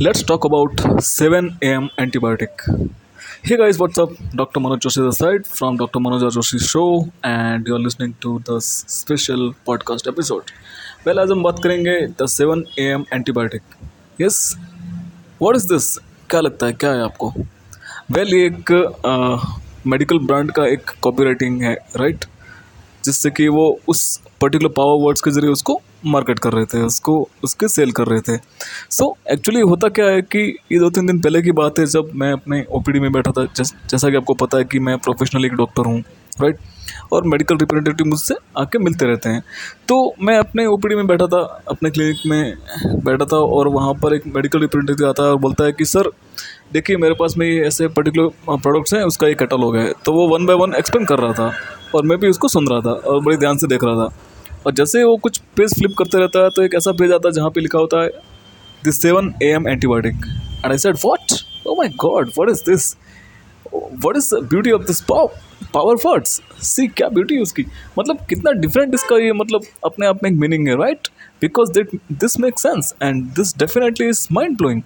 Let's talk about seven A M antibiotic hi guys what's up doctor Manoj Joshi the side from doctor Manoj Joshi show and you are listening to the special podcast episode well आज हम बात करेंगे the seven A M antibiotic yes what is this क्या लगता है? क्या है आपको? वेल ये एक मेडिकल ब्रांड का एक कॉपी राइटिंग है राइट जिससे कि वो उस पर्टिकुलर पावर वर्ड्स के ज़रिए उसको मार्केट कर रहे थे उसको उसके सेल कर रहे थे। सो so, एक्चुअली होता क्या है कि ये दो तीन दिन पहले की बात है जब मैं अपने ओपीडी में बैठा था जैस, जैसा कि आपको पता है कि मैं प्रोफेशनल एक डॉक्टर हूँ राइट और मेडिकल रिप्रेजेंटेटिव मुझसे आके मिलते रहते हैं। तो मैं अपने ओपीडी में बैठा था अपने क्लिनिक में बैठा था और वहाँ पर एक मेडिकल रिप्रेजेंटेटिव आता है और बोलता है कि सर देखिए मेरे पास में ये ऐसे पर्टिकुलर प्रोडक्ट्स हैं उसका ये कैटलॉग है। तो वो वन बाय वन एक्सप्लेन कर रहा था और मैं भी उसको सुन रहा था और बड़े ध्यान से देख रहा था। और जैसे वो कुछ पेज फ्लिप करते रहता है तो एक ऐसा पेज आता है जहाँ पे लिखा होता है this seven A M antibiotic and I said what oh my God what is this what is the beauty of this power words see क्या ब्यूटी उसकी? मतलब कितना डिफरेंट इसका ये मतलब अपने आप में एक मीनिंग है right because did this make sense and this definitely is mind blowing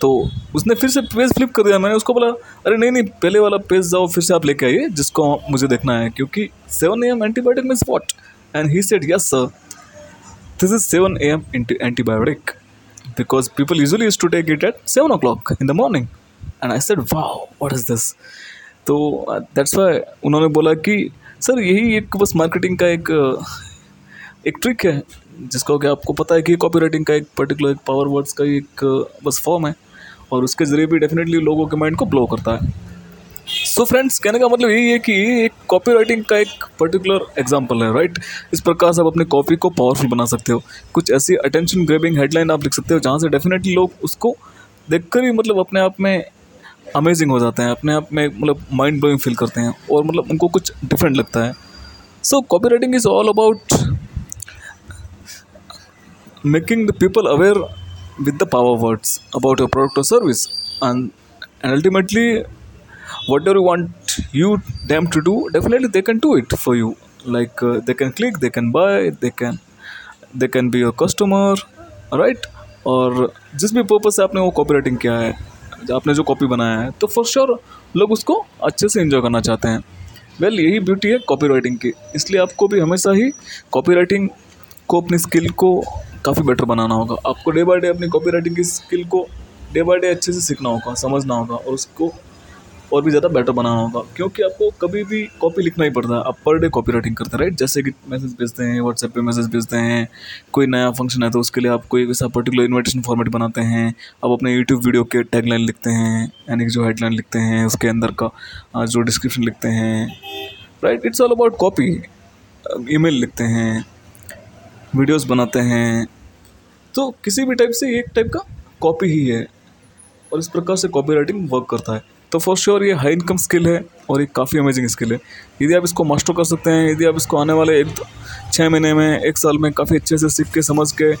तो उसने फिर से पेज फ्लिप कर दिया। मैंने उसको बोला, अरे नहीं नहीं, पहले वाला पेज जाओ, फिर से आप लेके आइए, जिसको मुझे देखना है, क्योंकि seven A M antibiotic means what And he said, Yes, sir. This is 7 a.m. antibiotic because people usually used to take it at 7 o'clock in the morning. And I said, Wow, what is this? तो that's why उन्होंने बोला कि sir यही एक बस marketing का एक एक ट्रिक है जिसका कि आपको पता है कि कॉपी राइटिंग का एक पर्टिकुलर एक पावर वर्ड्स का एक बस फॉर्म है और उसके ज़रिए भी डेफिनेटली लोगों के माइंड को ब्लो करता है सो फ्रेंड्स कहने का मतलब यही है कि एक कॉपी राइटिंग का एक पर्टिकुलर एग्ज़ाम्पल है राइट इस प्रकार से आप अपनी कॉपी को पावरफुल बना सकते हो। कुछ ऐसी अटेंशन ग्रेबिंग हेडलाइन आप लिख सकते हो जहाँ से डेफिनेटली लोग उसको देखकर ही मतलब अपने आप में अमेजिंग हो जाते हैं, अपने आप में मतलब माइंड ब्लोइंग फील करते हैं और मतलब उनको कुछ डिफरेंट लगता है। So copy writing is all about making the people aware with the power words about your product और service and ultimately whatever you want you them to do definitely they can do it for you. Like uh, they can click they can buy they can they can be your customer right? और जिस भी purpose से आपने वो copy writing किया है आपने जो कॉपी बनाया है तो फॉर श्योर लोग उसको अच्छे से इन्जॉय करना चाहते हैं। वेल well, यही ब्यूटी है कॉपी राइटिंग की। इसलिए आपको भी हमेशा ही कॉपी राइटिंग को अपनी स्किल को काफ़ी बेटर बनाना होगा। आपको डे बाय डे अपनी कॉपी राइटिंग की स्किल को डे बाय डे अच्छे से सीखना होगा समझना होगा और उसको और भी ज़्यादा बेटर बनाना होगा। क्योंकि आपको कभी भी कॉपी लिखना ही पड़ता है। आप पर डे कॉपी राइटिंग करते हैं राइट जैसे कि मैसेज भेजते हैं व्हाट्सएप पे मैसेज भेजते हैं, कोई नया फ़ंक्शन है तो उसके लिए आप कोई ऐसा पर्टिकुलर इन्विटेशन फॉर्मेट बनाते हैं। आप अपने यूट्यूब वीडियो के टैगलाइन लिखते हैं, यानी कि जो हेडलाइन लिखते हैं, उसके अंदर का जो डिस्क्रिप्शन लिखते हैं right it's all about copy email लिखते हैं वीडियोस बनाते हैं। तो किसी भी टाइप से एक टाइप का कॉपी ही है। और इस प्रकार से कॉपी राइटिंग वर्क करता है। तो फॉर श्योर ये हाई इनकम स्किल है और एक काफ़ी अमेजिंग स्किल है। यदि आप इसको मास्टर कर सकते हैं, यदि आप इसको आने वाले एक छः महीने में, एक साल में काफ़ी अच्छे से सीख के, समझ के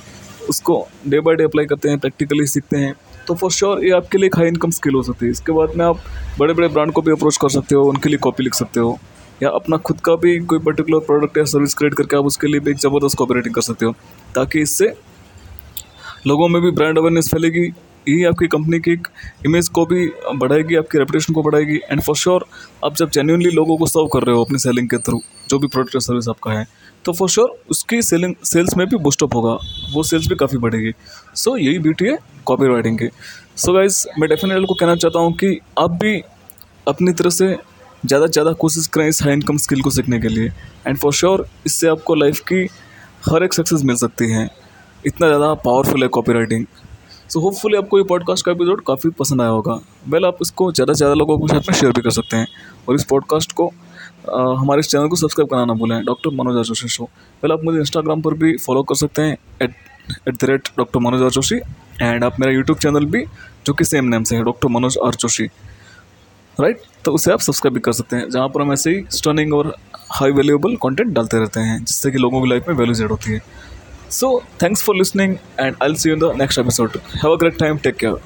उसको डे बाई डे अप्लाई करते हैं प्रैक्टिकली सीखते हैं तो फॉर श्योर ये आपके लिए एक हाई इनकम स्किल हो सकती है। इसके बाद में आप बड़े बड़े ब्रांड को भी अप्रोच कर सकते हो, उनके लिए कॉपी लिख सकते हो, या अपना खुद का भी कोई पर्टिकुलर प्रोडक्ट या सर्विस क्रिएट करके आप उसके लिए भी एक ज़बरदस्त कॉपी राइटिंग कर सकते हो, ताकि इससे लोगों में भी ब्रांड अवेयरनेस फैलेगी यही आपकी कंपनी की एक इमेज को भी बढ़ाएगी आपकी रेपुटेशन को बढ़ाएगी। एंड फॉर श्योर आप जब जेन्यूनली लोगों को सर्व कर रहे हो अपनी सेलिंग के थ्रू जो भी प्रोडक्ट या सर्विस आपका है तो फॉर श्योर उसकी सेलिंग सेल्स में भी बूस्टअप होगा। वो सेल्स भी काफ़ी बढ़ेगी। सो so, यही ब्यूटी है कॉपी राइटिंग की। सो गाइज़ मैं डेफिनेटली को कहना चाहता हूँ कि आप भी अपनी तरह से ज़्यादा से ज़्यादा कोशिश करें इस हाई इनकम स्किल को सीखने के लिए। एंड फॉर श्योर इससे आपको लाइफ की हर एक सक्सेस मिल सकती है। इतना ज़्यादा पावरफुल है कॉपी राइटिंग सो होपफुली आपको ये पॉडकास्ट का एपिसोड काफ़ी पसंद आया होगा। वेल आप इसको ज़्यादा से ज़्यादा लोगों के साथ में शेयर भी कर सकते हैं। और इस पॉडकास्ट को आ, हमारे इस चैनल को सब्सक्राइब कराना ना भूलें doctor Manoj R Joshi show well आप मुझे इंस्टाग्राम पर भी फॉलो कर सकते हैं at at the rate doctor Manoj R Joshi and आप मेरा यूट्यूब चैनल भी जो कि सेम नेम से है doctor Manoj R Joshi right तो उसे आप सब्सक्राइब भी कर सकते हैं जहाँ पर हम ऐसे ही स्टर्निंग और हाई वैल्यूएबल कंटेंट डालते रहते हैं जिससे कि लोगों की लाइफ में वैल्यू जेड होती है। So, thanks for listening, and I'll see you in the next episode. Have a great time. Take care.